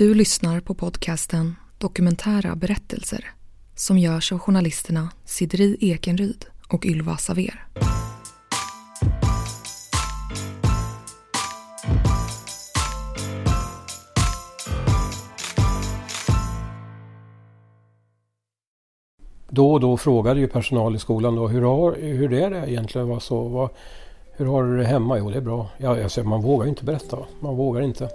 Du lyssnar på podcasten Dokumentära berättelser som görs av journalisterna Sidri Ekenryd och Ylva Saver. Då och då frågade ju personal i skolan då, hur, har, hur är det egentligen? Vad så, vad, hur har du det hemma? Jo, det är bra. Ja, alltså, man vågar inte berätta. Man vågar inte.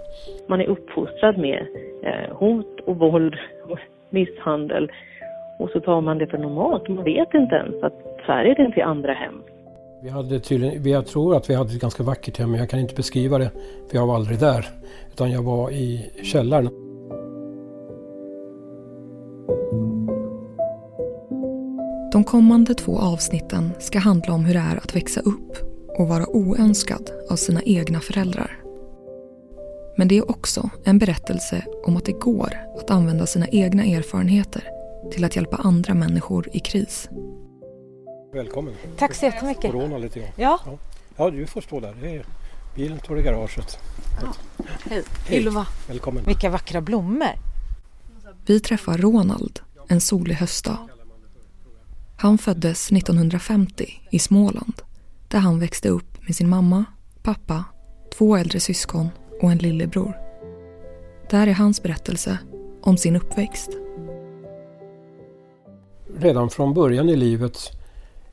Man är uppfostrad med eh, hot och våld och misshandel. Och så tar man det för normalt. Man vet inte ens att så här är det inte i andra hem. Vi hade tydligen, jag tror att vi hade ett ganska vackert hem, men jag kan inte beskriva det för jag var aldrig där. Utan jag var i källaren. De kommande två avsnitten ska handla om hur det är att växa upp och vara oönskad av sina egna föräldrar. Men det är också en berättelse om att det går att använda sina egna erfarenheter till att hjälpa andra människor i kris. Välkommen. Tack så jättemycket. Corona lite grann. Ja. ja. Ja, du får stå där. Är, bilen står i garaget. Hej. Hej. Ylva. Välkommen. Vilka vackra blommor. Vi träffar Ronald en solig höstdag. Han föddes 1950 i Småland där han växte upp med sin mamma, pappa, två äldre syskon och en lillebror. Där är hans berättelse om sin uppväxt. Redan från början i livet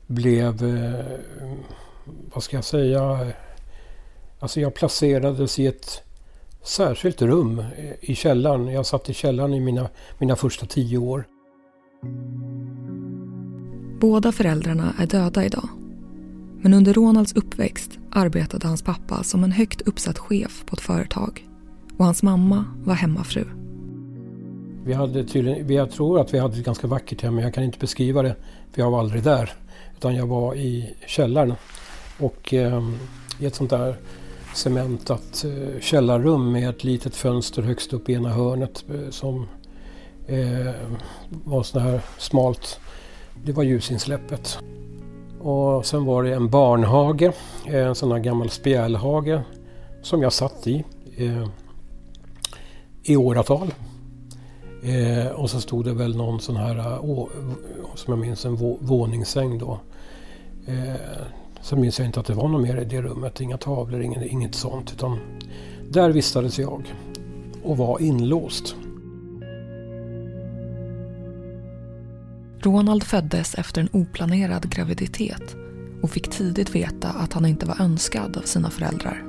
blev, eh, vad ska jag säga, alltså jag placerades i ett särskilt rum i källaren. Jag satt i källaren i mina, mina första tio år. Båda föräldrarna är döda idag. Men under Ronalds uppväxt arbetade hans pappa som en högt uppsatt chef på ett företag och hans mamma var hemmafru. Vi hade tydligen, jag tror att vi hade ett ganska vackert hem, men jag kan inte beskriva det för jag var aldrig där. Utan jag var i källaren och eh, i ett sånt där cementat eh, källarrum med ett litet fönster högst upp i ena hörnet eh, som eh, var så här smalt. Det var ljusinsläppet. Och sen var det en barnhage, eh, en sån här gammal spjälhage som jag satt i eh, i åratal. Eh, och så stod det väl någon sån här, eh, å, som jag minns, en vå, våningssäng då. Eh, så minns jag inte att det var något mer i det rummet, inga tavlor, inget, inget sånt. Utan där vistades jag och var inlåst. Ronald föddes efter en oplanerad graviditet och fick tidigt veta att han inte var önskad av sina föräldrar.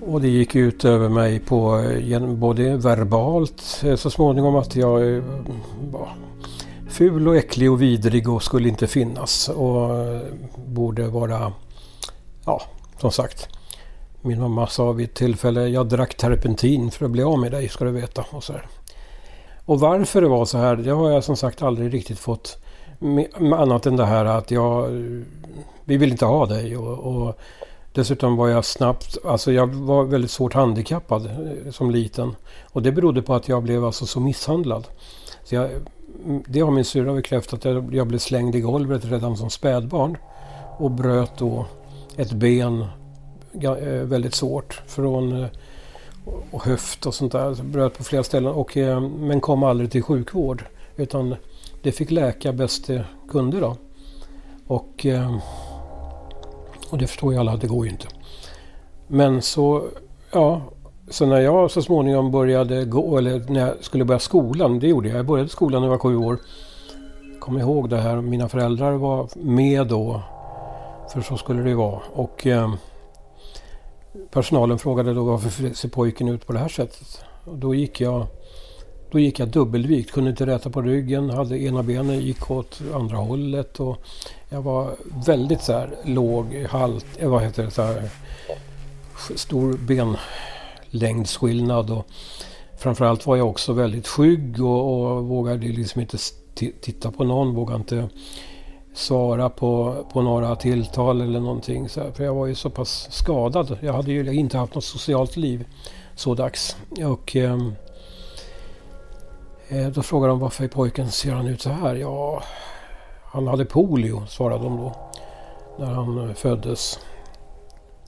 Och det gick ut över mig på eh, både verbalt eh, så småningom att jag eh, var ful och äcklig och vidrig och skulle inte finnas och borde vara, ja som sagt. Min mamma sa vid ett tillfälle, jag drack terpentin för att bli av med dig ska du veta. Och, så här och varför det var så här, det har jag som sagt aldrig riktigt fått med, annat än det här att jag, vi vill inte ha dig och, och Dessutom var jag snabbt, alltså jag var väldigt svårt handikappad eh, som liten. Och det berodde på att jag blev alltså så misshandlad. Så jag, mm, det har min syrra bekräftat. Jag, jag blev slängd i golvet redan som spädbarn. Och bröt då ett ben eh, väldigt svårt. Från eh, och höft och sånt där. Bröt på flera ställen. Och, eh, men kom aldrig till sjukvård. Utan det fick läka bäst det kunde då. Och eh, och det förstår ju alla, det går ju inte. Men så, ja, så när jag så småningom började gå, eller när jag skulle börja skolan, det gjorde jag. Jag började skolan när jag var sju år. Kom ihåg det här, mina föräldrar var med då. För så skulle det ju vara. Och eh, personalen frågade då varför ser pojken ut på det här sättet? Och då gick jag då gick jag dubbelvikt, kunde inte räta på ryggen, hade ena benet gick åt andra hållet och jag var väldigt så här låg, halt, eh, vad heter det, så här, stor benlängdsskillnad och framförallt var jag också väldigt skygg och, och vågade liksom inte titta på någon, vågade inte svara på, på några tilltal eller någonting. Så här, för jag var ju så pass skadad. Jag hade ju inte haft något socialt liv så dags. Och, ehm, eh, då frågade de varför pojken ser han ut så här? Ja, han hade polio, svarade de då. När han eh, föddes.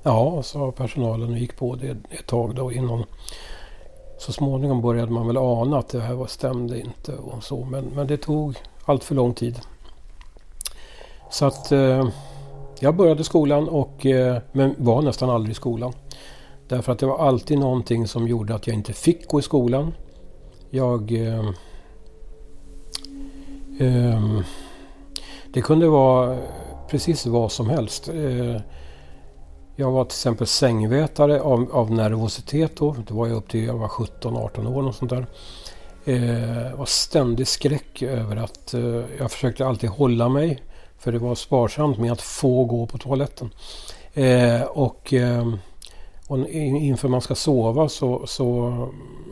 Ja, sa personalen och gick på det ett tag då innan så småningom började man väl ana att det här var, stämde inte och så. Men, men det tog allt för lång tid. Så att eh, jag började skolan och, eh, men var nästan aldrig i skolan. Därför att det var alltid någonting som gjorde att jag inte fick gå i skolan. Jag... Eh, eh, det kunde vara precis vad som helst. Eh, jag var till exempel sängvätare av, av nervositet då. Det var jag upp till jag var 17-18 år. Och sånt där. Eh, var ständig skräck över att eh, jag försökte alltid hålla mig. För det var sparsamt med att få gå på toaletten. Eh, och, eh, och inför man ska sova så, så,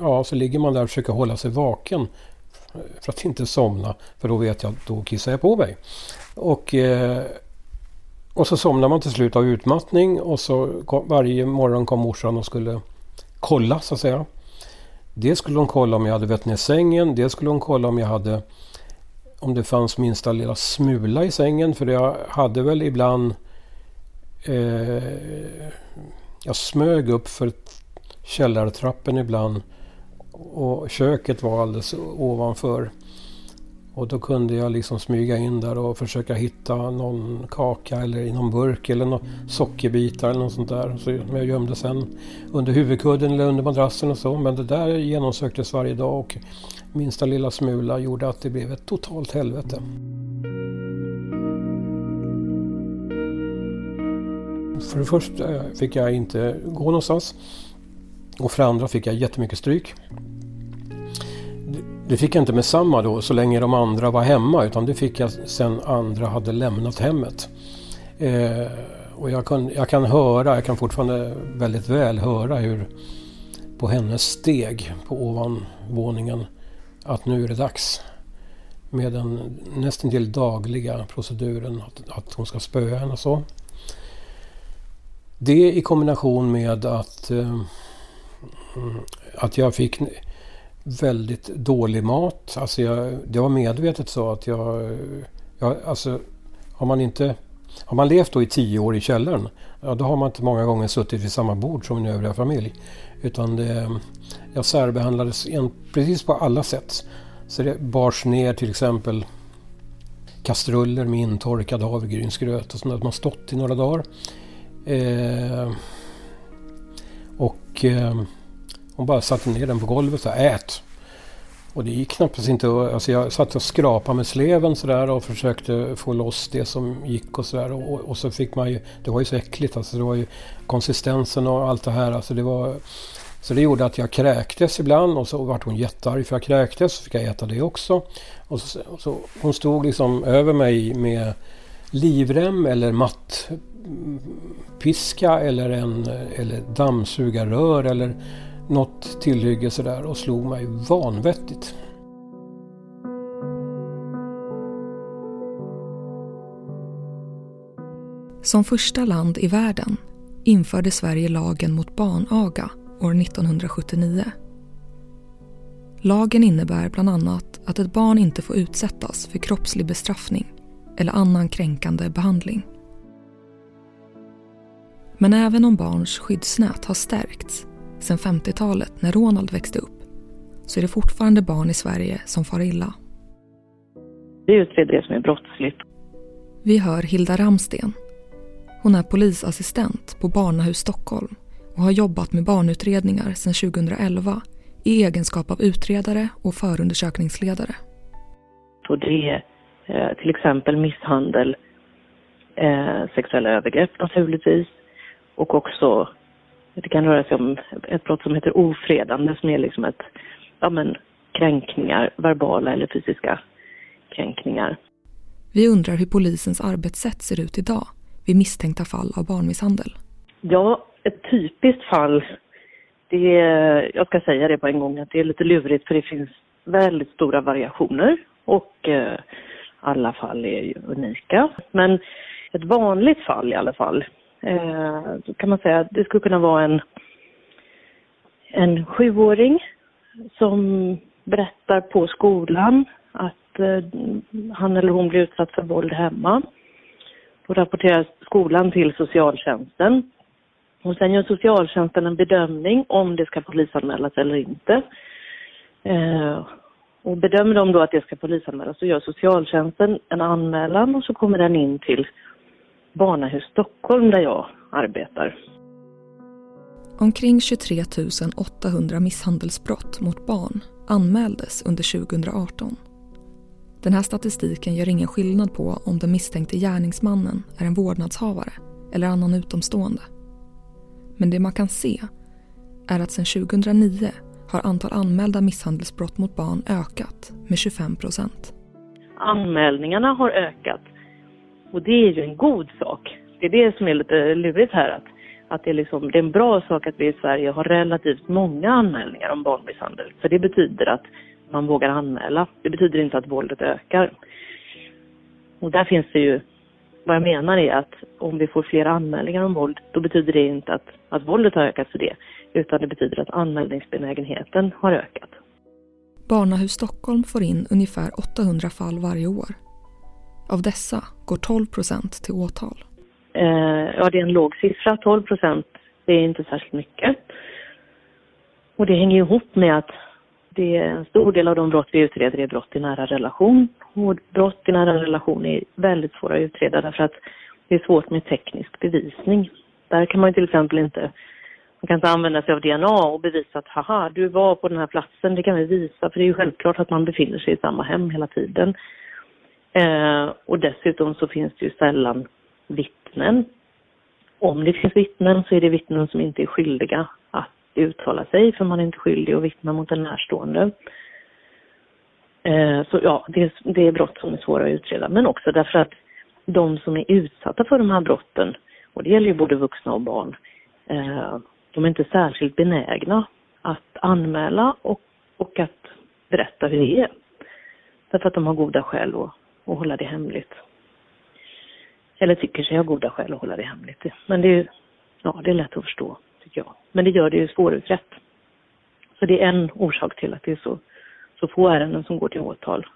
ja, så ligger man där och försöker hålla sig vaken. För att inte somna. För då vet jag att då kissar jag på mig. Och eh, och så somnar man till slut av utmattning och så kom, varje morgon kom morsan och skulle kolla så att säga. Dels skulle hon kolla om jag hade vett ner sängen. Dels skulle hon kolla om jag hade om det fanns minsta lilla smula i sängen. För jag hade väl ibland eh, jag smög upp för källartrappen ibland. Och köket var alldeles ovanför. Och då kunde jag liksom smyga in där och försöka hitta någon kaka eller i någon burk eller någon sockerbitar eller något sånt där. Så jag gömde sen under huvudkudden eller under madrassen och så. Men det där genomsöktes varje dag och minsta lilla smula gjorde att det blev ett totalt helvete. För det första fick jag inte gå någonstans. Och för det andra fick jag jättemycket stryk. Det fick jag inte med samma då så länge de andra var hemma utan det fick jag sen andra hade lämnat hemmet. Eh, och jag kan, jag kan höra, jag kan fortfarande väldigt väl höra hur på hennes steg på ovanvåningen att nu är det dags. Med den nästan till dagliga proceduren att, att hon ska spöa henne och så. Det i kombination med att, eh, att jag fick väldigt dålig mat. Alltså jag, det var medvetet så att jag, jag... Alltså, har man inte... Har man levt då i tio år i källaren, ja, då har man inte många gånger suttit vid samma bord som min övriga familj. Utan det, jag särbehandlades en, precis på alla sätt. Så det bars ner till exempel kastruller med intorkad havregrynsgröt och sånt där. Man stått i några dagar. Eh, och eh, hon bara satte ner den på golvet och sa ät. Och det gick knappast inte. Alltså jag satt och skrapade med sleven sådär och försökte få loss det som gick och sådär. Och, och, så fick man ju, det var ju så äckligt alltså. Det var ju konsistensen och allt det här. Alltså det var, så det gjorde att jag kräktes ibland och så vart hon jättearg för jag kräktes. Så fick jag äta det också. Och så, och så, hon stod liksom över mig med livrem eller mattpiska eller, en, eller dammsugarrör eller något tillhygge sådär och slog mig vanvettigt. Som första land i världen införde Sverige lagen mot barnaga år 1979. Lagen innebär bland annat att ett barn inte får utsättas för kroppslig bestraffning eller annan kränkande behandling. Men även om barns skyddsnät har stärkts sedan 50-talet när Ronald växte upp så är det fortfarande barn i Sverige som far illa. Det utreder det som är brottsligt. Vi hör Hilda Ramsten. Hon är polisassistent på Barnahus Stockholm och har jobbat med barnutredningar sedan 2011 i egenskap av utredare och förundersökningsledare. Och det är eh, till exempel misshandel, eh, sexuella övergrepp naturligtvis och också det kan röra sig om ett brott som heter ofredande som är liksom ett, ja men kränkningar, verbala eller fysiska kränkningar. Vi undrar hur polisens arbetssätt ser ut idag vid misstänkta fall av barnmisshandel. Ja, ett typiskt fall, det är, jag ska säga det på en gång, att det är lite lurigt för det finns väldigt stora variationer och eh, alla fall är ju unika. Men ett vanligt fall i alla fall, Eh, så kan man säga att det skulle kunna vara en, en sjuåring som berättar på skolan att eh, han eller hon blir utsatt för våld hemma. Då rapporterar skolan till socialtjänsten. Och sen gör socialtjänsten en bedömning om det ska polisanmälas eller inte. Eh, och bedömer de då att det ska polisanmälas så gör socialtjänsten en anmälan och så kommer den in till Barnahus Stockholm där jag arbetar. Omkring 23 800 misshandelsbrott mot barn anmäldes under 2018. Den här statistiken gör ingen skillnad på om den misstänkte gärningsmannen är en vårdnadshavare eller annan utomstående. Men det man kan se är att sedan 2009 har antal anmälda misshandelsbrott mot barn ökat med 25 procent. Anmälningarna har ökat och det är ju en god sak. Det är det som är lite lurigt här. Att, att det, är liksom, det är en bra sak att vi i Sverige har relativt många anmälningar om barnmisshandel. För det betyder att man vågar anmäla. Det betyder inte att våldet ökar. Och där finns det ju, vad jag menar är att om vi får fler anmälningar om våld, då betyder det inte att, att våldet har ökat för det. Utan det betyder att anmälningsbenägenheten har ökat. Barnahus Stockholm får in ungefär 800 fall varje år. Av dessa går 12 procent till åtal. Eh, ja, det är en låg siffra. 12 procent, det är inte särskilt mycket. Och det hänger ihop med att det är en stor del av de brott vi utreder är brott i nära relation. Och brott i nära relation är väldigt svåra att utreda därför att det är svårt med teknisk bevisning. Där kan man till exempel inte, man kan inte använda sig av DNA och bevisa att haha, du var på den här platsen, det kan vi visa för det är ju självklart att man befinner sig i samma hem hela tiden. Eh, och dessutom så finns det ju sällan vittnen. Om det finns vittnen så är det vittnen som inte är skyldiga att uttala sig för man är inte skyldig att vittna mot en närstående. Eh, så ja, det, det är brott som är svåra att utreda men också därför att de som är utsatta för de här brotten, och det gäller ju både vuxna och barn, eh, de är inte särskilt benägna att anmäla och, och att berätta hur det är. Därför att de har goda skäl att, och hålla det hemligt. Eller tycker sig ha goda skäl att hålla det hemligt. Men det är, ja, det är lätt att förstå, tycker jag. Men det gör det ju svårutrett. Så det är en orsak till att det är så, så få ärenden som går till åtal.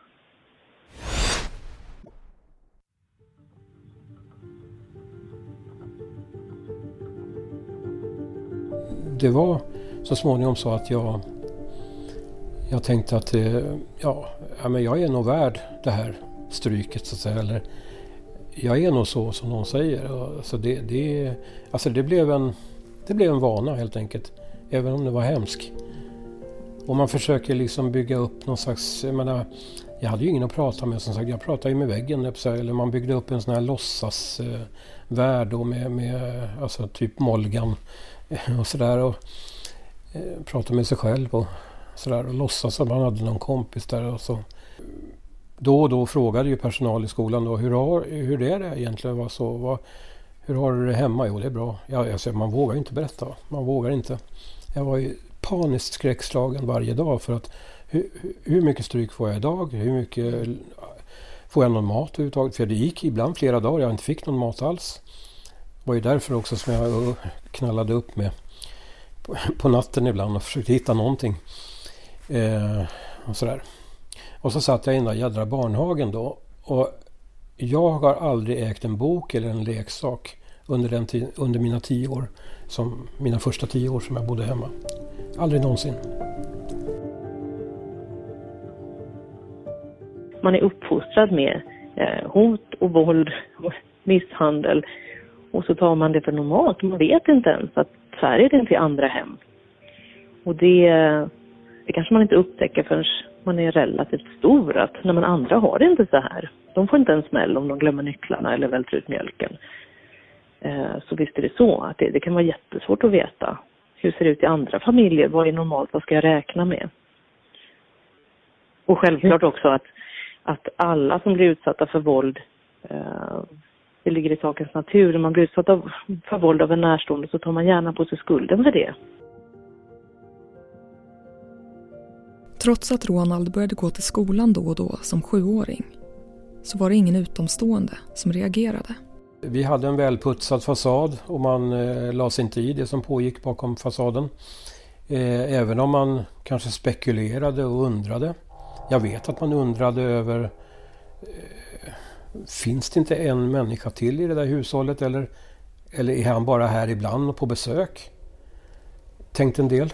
Det var så småningom så att jag, jag tänkte att eh, ja, ja, men jag är nog värd det här stryket så att säga. Eller, jag är nog så som någon säger. Alltså det, det, alltså det, blev en, det blev en vana helt enkelt. Även om det var hemskt. Och man försöker liksom bygga upp någon slags, jag menar, jag hade ju ingen att prata med som sagt. Jag pratade ju med väggen. Eller man byggde upp en sån här låtsasvärld eh, med, med alltså typ Molgan och sådär. Och eh, pratade med sig själv och sådär. Och låtsas att man hade någon kompis där. Och så då och då frågade ju personal i skolan då hur, har, hur är det egentligen? Vad så, vad, hur har du det hemma? Jo, det är bra. Ja, alltså, man vågar ju inte berätta. Man vågar inte. Jag var ju paniskt skräckslagen varje dag för att hur, hur mycket stryk får jag idag? Hur mycket får jag någon mat överhuvudtaget? För det gick ibland flera dagar jag inte fick någon mat alls. Det var ju därför också som jag knallade upp med på, på natten ibland och försökte hitta någonting. Eh, och sådär. Och så satt jag i den där jädra barnhagen då. Och jag har aldrig ägt en bok eller en leksak under, den under mina tio år. Som, mina första tio år som jag bodde hemma. Aldrig någonsin. Man är uppfostrad med eh, hot och våld och misshandel. Och så tar man det för normalt. Man vet inte ens att så här är det inte i andra hem. Och det, det kanske man inte upptäcker förrän man är relativt stor att när man andra har det inte så här. De får inte en smäll om de glömmer nycklarna eller välter ut mjölken. Eh, så visst är det så att det, det kan vara jättesvårt att veta. Hur ser det ut i andra familjer? Vad är normalt? Vad ska jag räkna med? Och självklart också att, att alla som blir utsatta för våld, eh, det ligger i sakens natur, när man blir utsatt för våld av en närstående så tar man gärna på sig skulden för det. Trots att Ronald började gå till skolan då och då som sjuåring så var det ingen utomstående som reagerade. Vi hade en välputsad fasad och man eh, la sig inte i det som pågick bakom fasaden. Eh, även om man kanske spekulerade och undrade. Jag vet att man undrade över eh, Finns det inte en människa till i det där hushållet eller Eller är han bara här ibland och på besök? Tänkte en del.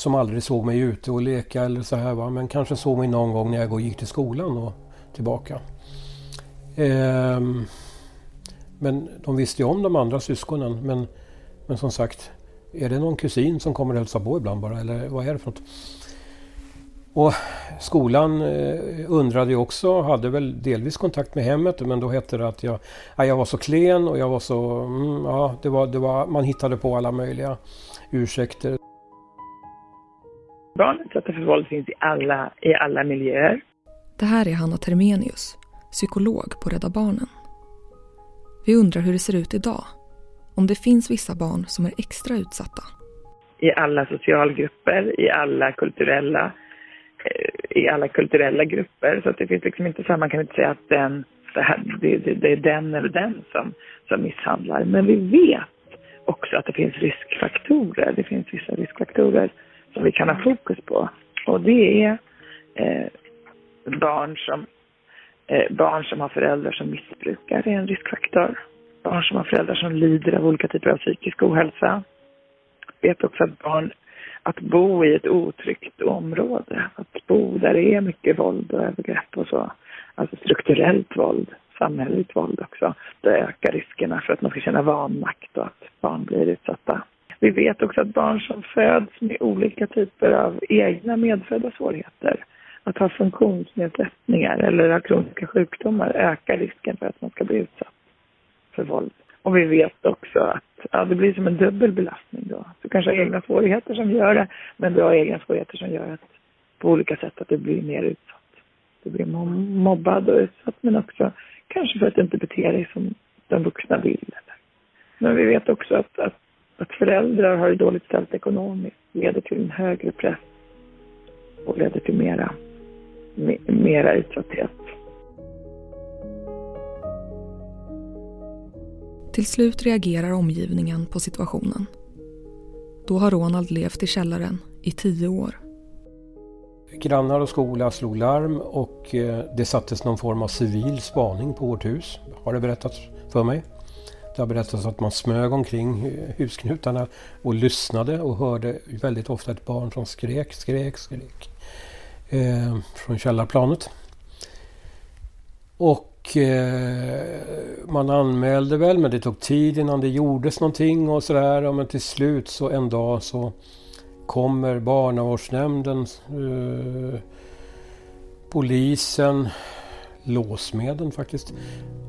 Som aldrig såg mig ute och leka eller så här va. Men kanske såg mig någon gång när jag gick till skolan och tillbaka. Ehm, men de visste ju om de andra syskonen. Men, men som sagt, är det någon kusin som kommer och hälsar på ibland bara? Eller vad är det för något? Och skolan eh, undrade ju också, hade väl delvis kontakt med hemmet men då hette det att jag, jag var så klen och jag var så... Mm, ja, det var, det var, man hittade på alla möjliga ursäkter. Barn utsatta för våld finns i alla, i alla miljöer. Det här är Hanna Termenius, psykolog på Rädda Barnen. Vi undrar hur det ser ut idag. Om det finns vissa barn som är extra utsatta. I alla socialgrupper, i alla kulturella Eh, i alla kulturella grupper. Så att det finns liksom inte så man kan inte säga att den, det, här, det, det, det, är den eller den som, som misshandlar. Men vi vet också att det finns riskfaktorer. Det finns vissa riskfaktorer som vi kan ha fokus på. Och det är eh, barn, som, eh, barn som har föräldrar som missbrukar är en riskfaktor. Barn som har föräldrar som lider av olika typer av psykisk ohälsa. Vet också att barn att bo i ett otryggt område. Att bo där det är mycket våld och övergrepp och så. Alltså strukturellt våld, samhälleligt våld också. Det ökar riskerna för att man ska känna vanmakt och att barn blir utsatta. Vi vet också att barn som föds med olika typer av egna medfödda svårigheter, att ha funktionsnedsättningar eller ha kroniska sjukdomar ökar risken för att man ska bli utsatt för våld. Och vi vet också att ja, det blir som en dubbel belastning då. Du kanske har egna svårigheter som gör det, men du har egna svårigheter som gör att på olika sätt att du blir mer utsatt. Du blir mobbad och utsatt, men också kanske för att du inte beter dig som de vuxna vill. Men vi vet också att, att, att föräldrar har det dåligt ställt ekonomiskt leder till en högre press och leder till mera, mera utsatthet. Till slut reagerar omgivningen på situationen. Då har Ronald levt i källaren i tio år. Grannar och skola slog larm och eh, det sattes någon form av civil spaning på vårt hus, har det berättats för mig. Det har berättats att man smög omkring husknutarna och lyssnade och hörde väldigt ofta ett barn som skrek, skrek, skrek eh, från källarplanet. Och eh, man anmälde väl men det tog tid innan det gjordes någonting och sådär. Men till slut så en dag så kommer barnavårdsnämnden, eh, polisen, låsmedlen faktiskt,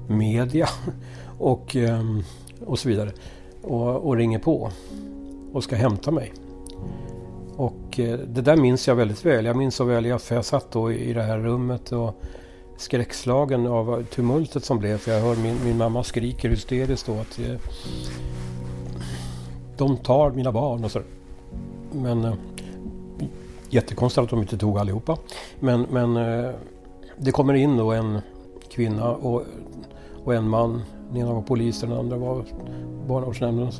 media och, ehm, och så vidare. Och, och, ringer på och ska hämta mig. Och eh, det där minns jag väldigt väl. Jag minns så väl, för jag satt då i det här rummet och skräckslagen av tumultet som blev. För jag hör min, min mamma skriker hysteriskt då att eh, de tar mina barn och så. Men eh, jättekonstigt att de inte tog allihopa. Men, men det kommer in då en kvinna och, och en man. Den ena var polis, den andra var barnavårdsnämnden.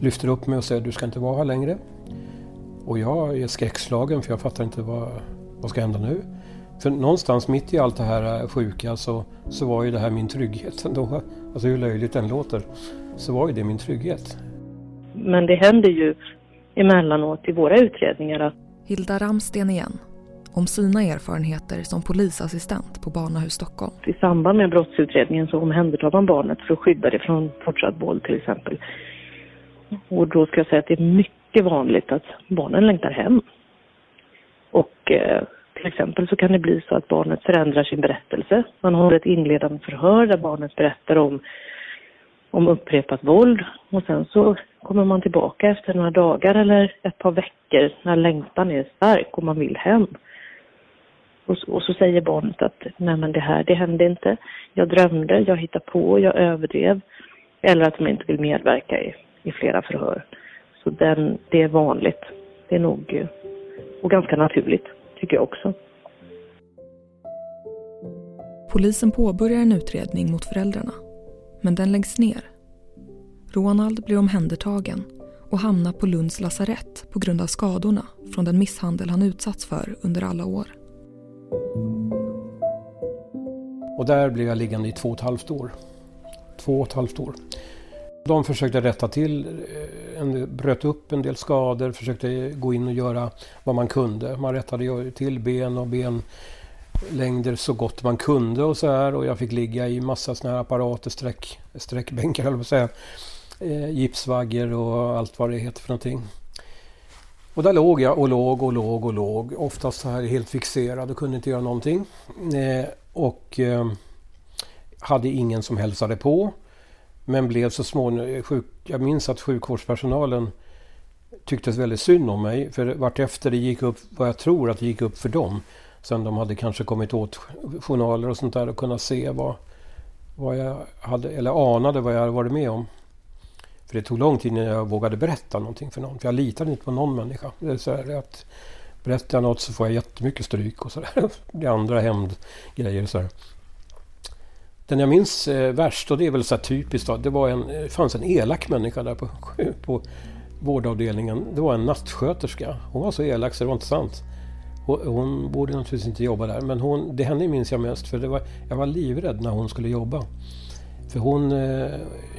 Lyfter upp mig och säger du ska inte vara här längre. Och jag är skräckslagen för jag fattar inte vad, vad ska hända nu. För någonstans mitt i allt det här äh, sjuka så, så var ju det här min trygghet ändå. Alltså hur löjligt den låter, så var ju det min trygghet. Men det händer ju emellanåt i våra utredningar att... Hilda Ramsten igen, om sina erfarenheter som polisassistent på Barnahus Stockholm. I samband med brottsutredningen så omhändertar man barnet för att skydda det från fortsatt våld till exempel. Och då ska jag säga att det är mycket vanligt att barnen längtar hem. Och eh, till exempel så kan det bli så att barnet förändrar sin berättelse. Man har ett inledande förhör där barnet berättar om, om upprepat våld och sen så kommer man tillbaka efter några dagar eller ett par veckor när längtan är stark och man vill hem. Och så, och så säger barnet att nej men det här, det hände inte. Jag drömde, jag hittade på, jag överdrev. Eller att de inte vill medverka i, i flera förhör. Så den, det är vanligt. Det är nog eh, och ganska naturligt tycker jag också. Polisen påbörjar en utredning mot föräldrarna, men den läggs ner. Ronald blir omhändertagen och hamnar på Lunds lasarett på grund av skadorna från den misshandel han utsatts för under alla år. Och där blev jag liggande i två och ett halvt år. Två och ett halvt år. De försökte rätta till, eh, en, bröt upp en del skador, försökte gå in och göra vad man kunde. Man rättade till ben och benlängder så gott man kunde och så här. Och jag fick ligga i massa sådana här apparater, sträck, sträckbänkar höll jag på att säga. Eh, Gipsvagger och allt vad det heter för någonting. Och där låg jag och låg och låg och låg. Oftast så här helt fixerad och kunde inte göra någonting. Eh, och eh, hade ingen som hälsade på. Men blev så småningom eh, sjuk. Jag minns att sjukvårdspersonalen tycktes väldigt synd om mig. För vartefter det gick upp, vad jag tror att det gick upp för dem. Sen de hade kanske kommit åt journaler och sånt där och kunnat se vad, vad jag hade, eller anade vad jag hade varit med om. För det tog lång tid innan jag vågade berätta någonting för någon. För jag litade inte på någon människa. Det är så här att berättar jag något så får jag jättemycket stryk och sådär. Det är andra hämndgrejer. och sådär. Den jag minns eh, värst, och det är väl så typiskt, då, det var en, det fanns en elak människa där på, på vårdavdelningen. Det var en nattsköterska. Hon var så elak så det var inte sant. Hon, hon borde naturligtvis inte jobba där, men hon, det henne minns jag mest för det var, jag var livrädd när hon skulle jobba. För hon, eh,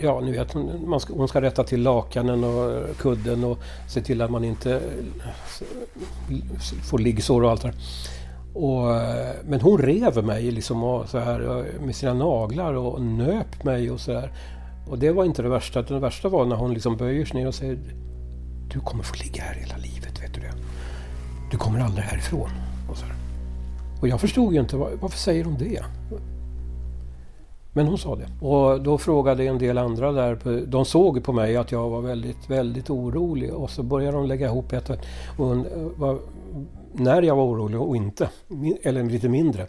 ja ni vet, man ska, hon ska rätta till lakanen och kudden och se till att man inte eh, får liggsår och allt det där. Och, eh, men hon rev mig liksom och så här, med sina naglar och nöp mig och så där. Och det var inte det värsta. Det värsta var när hon liksom böjer sig ner och säger Du kommer få ligga här hela livet, vet du det? Du kommer aldrig härifrån. Och, så här. och jag förstod ju inte, varför säger hon det? Men hon sa det. Och då frågade en del andra där, de såg på mig att jag var väldigt, väldigt orolig och så började de lägga ihop ett och eh, var, när jag var orolig och inte, eller lite mindre.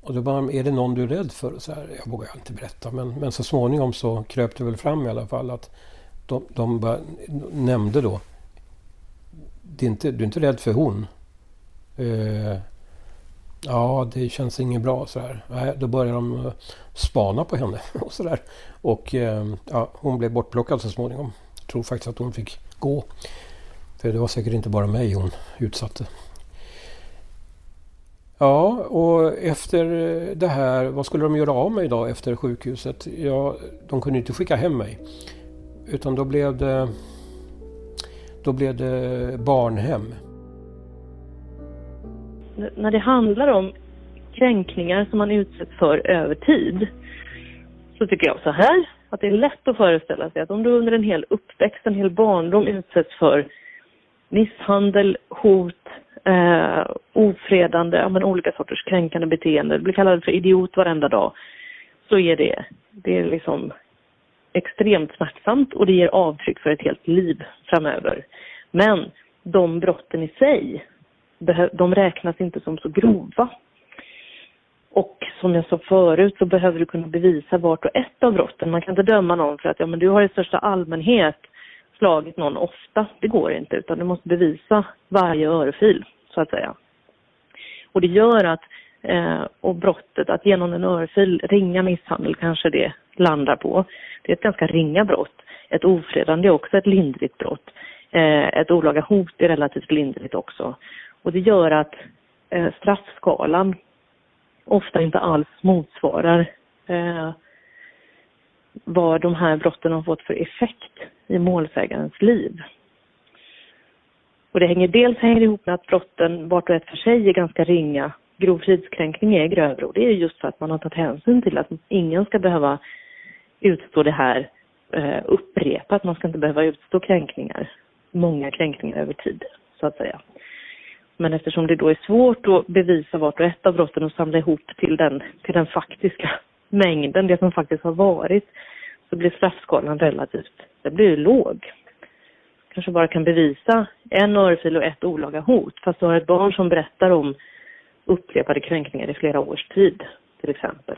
Och då bara, är det någon du är rädd för? Så här, jag vågar inte berätta men, men så småningom så kröp det väl fram i alla fall att de, de bara, nämnde då, det är inte, du är inte rädd för hon? Eh, Ja, det känns inget bra så här. Då började de eh, spana på henne och sådär. Och ehm, ja, hon blev bortplockad så småningom. Jag tror faktiskt att hon fick gå. För det var säkert inte bara mig hon utsatte. Ja, och efter eh, det här, vad skulle de göra av mig då efter sjukhuset? Ja, de kunde inte skicka hem mig. Utan då blev det, då blev det barnhem när det handlar om kränkningar som man utsätts för över tid så tycker jag så här att det är lätt att föreställa sig att om du under en hel uppväxt, en hel barndom utsätts för misshandel, hot, eh, ofredande, ja, men olika sorters kränkande beteende, blir kallad för idiot varenda dag, så är det, det är liksom extremt smärtsamt och det ger avtryck för ett helt liv framöver. Men de brotten i sig de räknas inte som så grova. Och som jag sa förut så behöver du kunna bevisa vart och ett av brotten. Man kan inte döma någon för att ja, men du har i största allmänhet slagit någon ofta. Det går inte utan du måste bevisa varje örfil så att säga. Och det gör att, eh, och brottet att genom en örfil, ringa misshandel kanske det landar på. Det är ett ganska ringa brott. Ett ofredande är också ett lindrigt brott. Eh, ett olaga hot är relativt lindrigt också. Och det gör att eh, straffskalan ofta inte alls motsvarar eh, vad de här brotten har fått för effekt i målsägarens liv. Och det hänger dels hänger ihop med att brotten vart och ett för sig är ganska ringa. Grov fridskränkning är grövre och det är just för att man har tagit hänsyn till att ingen ska behöva utstå det här eh, upprepat. Man ska inte behöva utstå kränkningar, många kränkningar över tid så att säga. Men eftersom det då är svårt att bevisa vart och ett av brotten och samla ihop till den, till den faktiska mängden, det som faktiskt har varit, så blir straffskalan relativt, det blir låg. Kanske bara kan bevisa en örfil och ett olaga hot, fast du har ett barn som berättar om upprepade kränkningar i flera års tid, till exempel.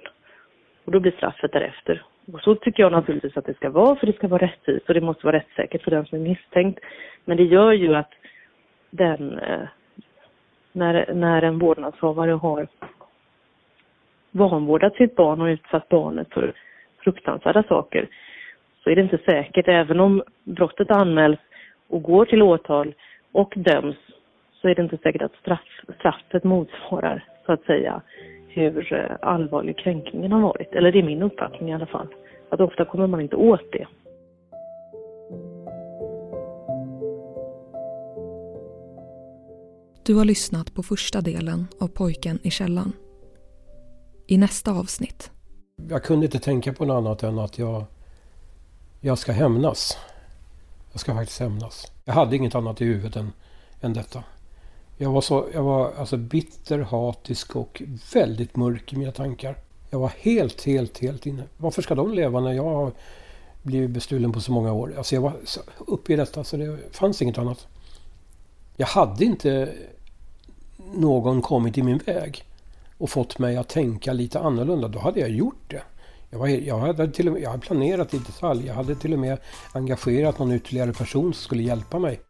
Och då blir straffet därefter. Och så tycker jag naturligtvis att det ska vara, för det ska vara rättvist och det måste vara rättssäkert för den som är misstänkt. Men det gör ju att den eh, när, när en vårdnadshavare har vanvårdat sitt barn och utsatt barnet för fruktansvärda saker så är det inte säkert, även om brottet anmäls och går till åtal och döms, så är det inte säkert att straff, straffet motsvarar, så att säga, hur eh, allvarlig kränkningen har varit. Eller det är min uppfattning i alla fall. Att ofta kommer man inte åt det. Du har lyssnat på första delen av Pojken i källan. I nästa avsnitt. Jag kunde inte tänka på något annat än att jag, jag ska hämnas. Jag ska faktiskt hämnas. Jag hade inget annat i huvudet än, än detta. Jag var, så, jag var alltså bitter, hatisk och väldigt mörk i mina tankar. Jag var helt, helt, helt inne. Varför ska de leva när jag har blivit bestulen på så många år? Alltså jag var uppe i detta så det fanns inget annat. Jag hade inte någon kommit i min väg och fått mig att tänka lite annorlunda, då hade jag gjort det. Jag, var, jag, hade till och med, jag hade planerat i detalj. Jag hade till och med engagerat någon ytterligare person som skulle hjälpa mig.